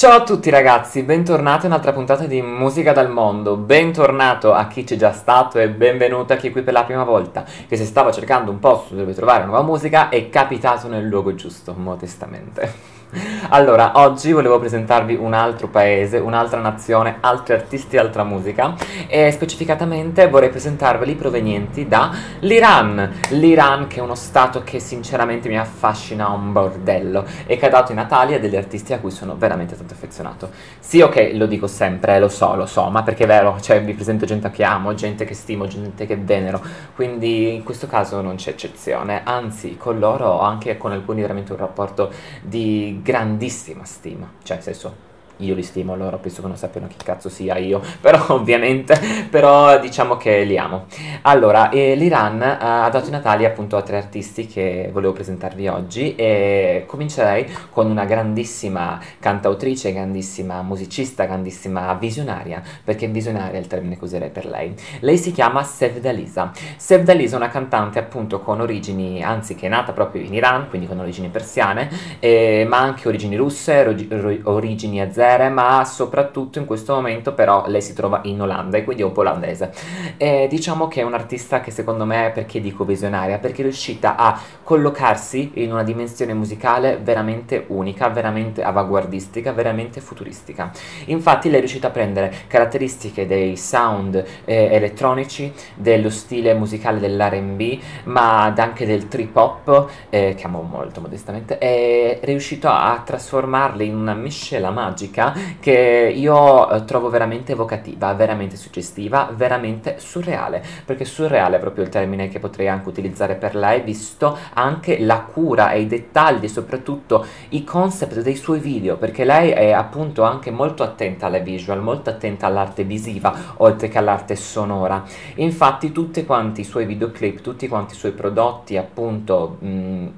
Ciao a tutti ragazzi, bentornati a un'altra puntata di Musica dal Mondo, bentornato a chi c'è già stato e benvenuto a chi è qui per la prima volta, che se stava cercando un posto dove trovare nuova musica è capitato nel luogo giusto, modestamente. Allora, oggi volevo presentarvi un altro paese, un'altra nazione, altri artisti altra musica e specificatamente vorrei presentarveli provenienti dall'Iran. L'Iran che è uno stato che sinceramente mi affascina un bordello e che ha dato i natali a degli artisti a cui sono veramente tanto affezionato. Sì, ok, lo dico sempre, lo so, lo so, ma perché è vero, cioè vi presento gente che amo, gente che stimo, gente che venero, quindi in questo caso non c'è eccezione, anzi con loro anche con alcuni veramente un rapporto di grandissima stima, cioè nel senso io li stimo, loro penso che non sappiano chi cazzo sia io, però ovviamente, però diciamo che li amo. Allora, eh, l'Iran eh, ha dato i natali appunto a tre artisti che volevo presentarvi oggi e comincerei con una grandissima cantautrice, grandissima musicista, grandissima visionaria, perché visionaria è il termine che userei per lei. Lei si chiama Sevdalisa. Sevdalisa è una cantante appunto con origini, anzi che è nata proprio in Iran, quindi con origini persiane, eh, ma anche origini russe, origini azere, vedere, ma soprattutto in questo momento però lei si trova in Olanda e quindi è un po' olandese. E diciamo che è un'artista che secondo me, perché dico visionaria? Perché è riuscita a collocarsi in una dimensione musicale veramente unica, veramente avanguardistica, veramente futuristica. Infatti lei è riuscita a prendere caratteristiche dei sound eh, elettronici, dello stile musicale dell'R&B, ma anche del trip hop, eh, che amo molto modestamente, è riuscito a trasformarle in una miscela magica musica che io eh, trovo veramente evocativa, veramente suggestiva, veramente surreale, perché surreale è proprio il termine che potrei anche utilizzare per lei, visto anche la cura e i dettagli, soprattutto i concept dei suoi video, perché lei è appunto anche molto attenta alle visual, molto attenta all'arte visiva, oltre che all'arte sonora. Infatti tutti quanti i suoi videoclip, tutti quanti i suoi prodotti, appunto... Mh,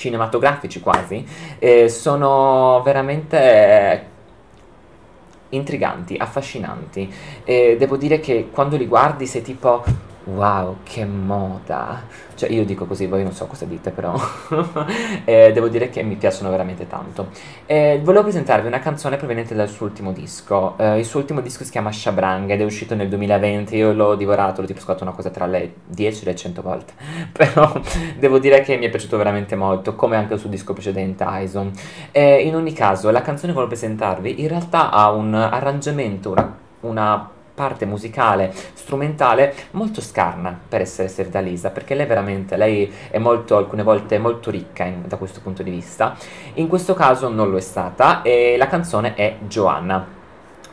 cinematografici quasi, eh, sono veramente eh, intriganti, affascinanti. E devo dire che quando li guardi sei tipo wow, che moda. Cioè io dico così, voi non so cosa dite però. eh, devo dire che mi piacciono veramente tanto. Eh, volevo presentarvi una canzone proveniente dal suo ultimo disco. Eh, il suo ultimo disco si chiama Shabrang ed è uscito nel 2020. Io l'ho divorato, l'ho tipo ascoltato una cosa tra le 10 e le 100 volte. Però devo dire che mi è piaciuto veramente molto, come anche il suo disco precedente, Aison. in ogni caso, la canzone che volevo presentarvi in realtà ha un arrangiamento, una, una parte musicale, strumentale molto scarna per essere Serdalisa, perché lei veramente, lei è molto, alcune volte molto ricca in, da questo punto di vista. In questo caso non lo è stata e la canzone è Joanna.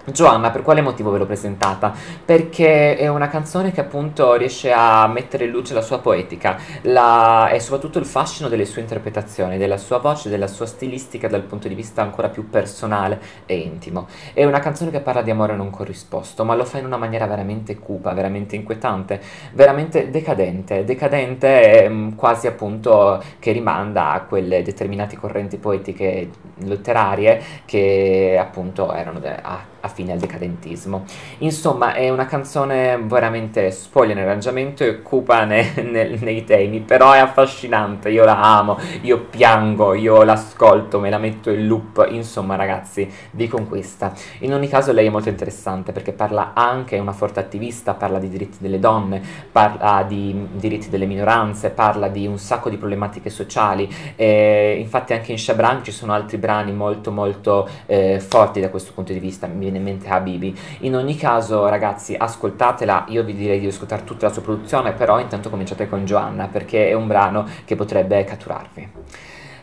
Giovanna, per quale motivo ve l'ho presentata? Perché è una canzone che appunto riesce a mettere in luce la sua poetica la... e soprattutto il fascino delle sue interpretazioni, della sua voce, della sua stilistica dal punto di vista ancora più personale e intimo. È una canzone che parla di amore non corrisposto, ma lo fa in una maniera veramente cupa, veramente inquietante, veramente decadente, decadente ehm, quasi appunto che rimanda a quelle determinate correnti poetiche letterarie che appunto erano de- a affine al decadentismo. Insomma, è una canzone veramente spoglia nell'arrangiamento e cupa ne, ne, nei temi, però è affascinante, io la amo, io piango, io l'ascolto, me la metto in loop, insomma ragazzi, vi conquista. In ogni caso lei è molto interessante perché parla anche, è una forte attivista, parla di diritti delle donne, parla di diritti delle minoranze, parla di un sacco di problematiche sociali, e infatti anche in Shabran ci sono altri brani molto molto eh, forti da questo punto di vista, mi viene in mente Habibi. In ogni caso, ragazzi, ascoltatela. Io vi direi di ascoltare tutta la sua produzione, però intanto cominciate con Joanna, perché è un brano che potrebbe catturarvi.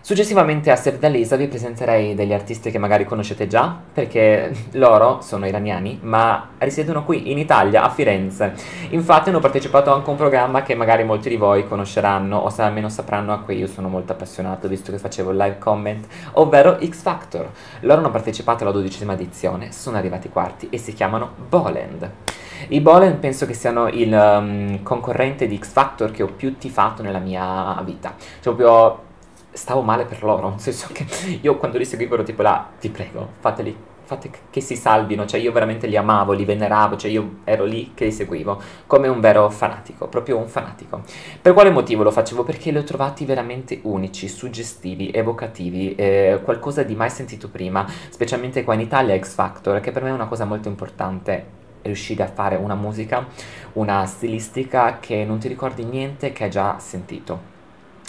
Successivamente a Sevdalisa vi presenterei degli artisti che magari conoscete già, perché loro sono iraniani, ma risiedono qui in Italia, a Firenze. Infatti hanno partecipato anche a un programma che magari molti di voi conosceranno, o se almeno sapranno a cui io sono molto appassionato, visto che facevo il live comment, ovvero X Factor. Loro hanno partecipato alla dodicesima edizione, sono arrivati quarti e si chiamano Boland. I Bolen penso che siano il um, concorrente di X Factor che ho più tifato nella mia vita. Cioè proprio stavo male per loro, nel senso che io quando li seguivo ero tipo là, ti prego, fateli fate che si salvino, cioè io veramente li amavo, li veneravo, cioè io ero lì che li seguivo come un vero fanatico, proprio un fanatico. Per quale motivo lo facevo? Perché li ho trovati veramente unici, suggestivi, evocativi, eh, qualcosa di mai sentito prima, specialmente qua in Italia X Factor, che per me è una cosa molto importante riuscire a fare una musica, una stilistica che non ti ricordi niente che hai già sentito.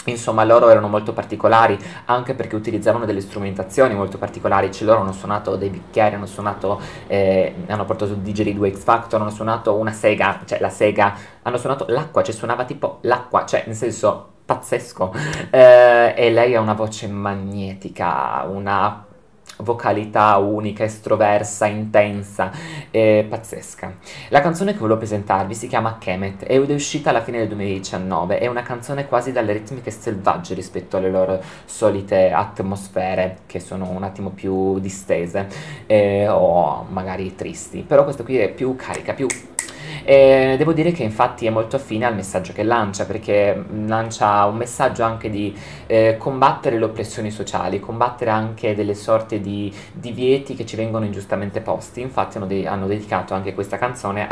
Insomma, loro erano molto particolari anche perché utilizzavano delle strumentazioni molto particolari. Cioè, loro hanno suonato dei bicchieri, hanno suonato, eh, hanno portato il Didgeridoo X Factor, hanno suonato una sega, cioè la sega, hanno suonato l'acqua, cioè suonava tipo l'acqua, cioè nel senso pazzesco. Eh, e lei ha una voce magnetica, una vocalità unica, estroversa, intensa, e pazzesca. La canzone che volevo presentarvi si chiama Kemet ed è uscita alla fine del 2019, è una canzone quasi dalle ritmiche selvagge rispetto alle loro solite atmosfere che sono un attimo più distese eh, o magari tristi, però questa qui è più carica, più e devo dire che infatti è molto affine al messaggio che lancia, perché lancia un messaggio anche di eh, combattere le oppressioni sociali, combattere anche delle sorte di divieti che ci vengono ingiustamente posti. Infatti hanno, de- hanno dedicato anche questa canzone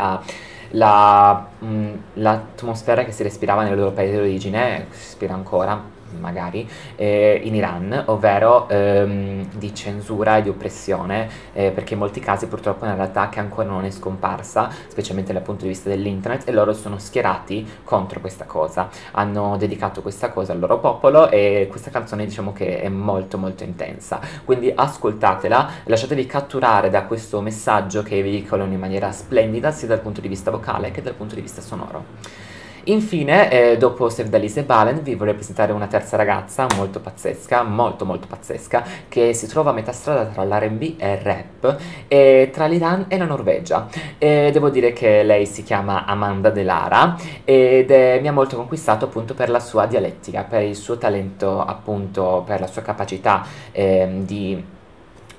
all'atmosfera che si respirava nel loro paese d'origine, si respira ancora magari, eh, in Iran, ovvero ehm, di censura e di oppressione, eh, perché in molti casi purtroppo è una realtà che ancora non è scomparsa, specialmente dal punto di vista dell'internet, e loro sono schierati contro questa cosa. Hanno dedicato questa cosa al loro popolo e questa canzone diciamo che è molto molto intensa. Quindi ascoltatela, lasciatevi catturare da questo messaggio che veicolano in maniera splendida sia dal punto di vista vocale che dal punto di vista sonoro. Infine, eh, dopo Save Dalise e Balen, vi vorrei presentare una terza ragazza molto pazzesca, molto molto pazzesca, che si trova a metà strada tra l'R&B e il rap, e tra l'Iran e la Norvegia. E devo dire che lei si chiama Amanda Delara ed è, mi ha molto conquistato appunto per la sua dialettica, per il suo talento appunto, per la sua capacità eh, di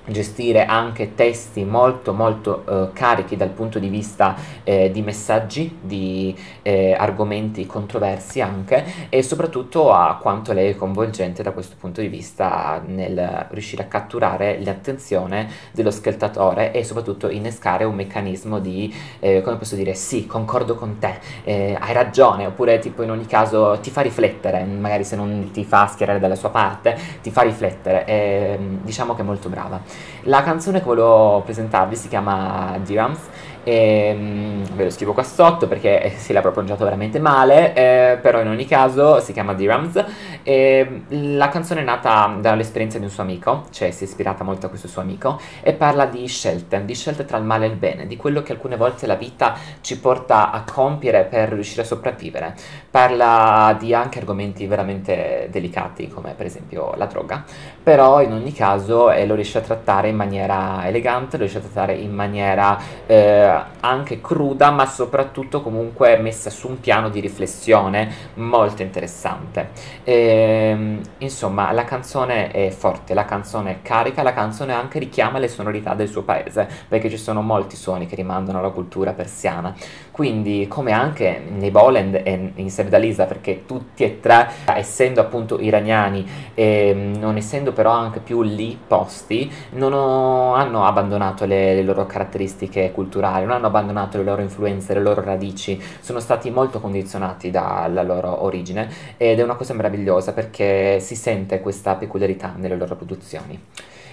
gestire anche testi molto molto eh, carichi dal punto di vista eh, di messaggi, di eh, argomenti controversi anche e soprattutto a quanto lei è coinvolgente da questo punto di vista nel riuscire a catturare l'attenzione dello scaltatore e soprattutto innescare un meccanismo di, eh, come posso dire, sì, concordo con te, eh, hai ragione, oppure tipo in ogni caso ti fa riflettere, magari se non ti fa schierare dalla sua parte, ti fa riflettere, e, diciamo che è molto brava. La canzone che volevo presentarvi si chiama Dirams e, mm, ve lo scrivo qua sotto perché eh, si l'ha pronunciato veramente male, eh, però in ogni caso si chiama Dirams. E, la canzone è nata dall'esperienza di un suo amico, cioè si è ispirata molto a questo suo amico, e parla di scelte, di scelte tra il male e il bene, di quello che alcune volte la vita ci porta a compiere per riuscire a sopravvivere. Parla di anche argomenti veramente delicati, come per esempio la droga, però in ogni caso eh, lo riesce a trattare in maniera elegante, lo riesce a trattare in maniera... Eh, anche cruda, ma soprattutto comunque messa su un piano di riflessione molto interessante. E, ehm, insomma, la canzone è forte, la canzone è carica, la canzone anche richiama le sonorità del suo paese, perché ci sono molti suoni che rimandano alla cultura persiana. Quindi, come anche nei Boland e in Sevdalisa, perché tutti e tre, essendo appunto iraniani e non essendo però anche più lì posti, non ho, hanno abbandonato le, le loro caratteristiche culturali, non hanno abbandonato le loro influenze, le loro radici, sono stati molto condizionati dalla loro origine ed è una cosa meravigliosa perché si sente questa peculiarità nelle loro produzioni.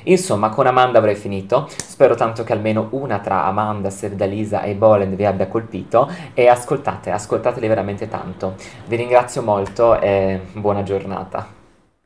Insomma, con Amanda avrei finito. Spero tanto che almeno una tra Amanda, Sevdalisa e Bolend vi abbia colpito. E ascoltate, ascoltateli veramente tanto. Vi ringrazio molto e buona giornata.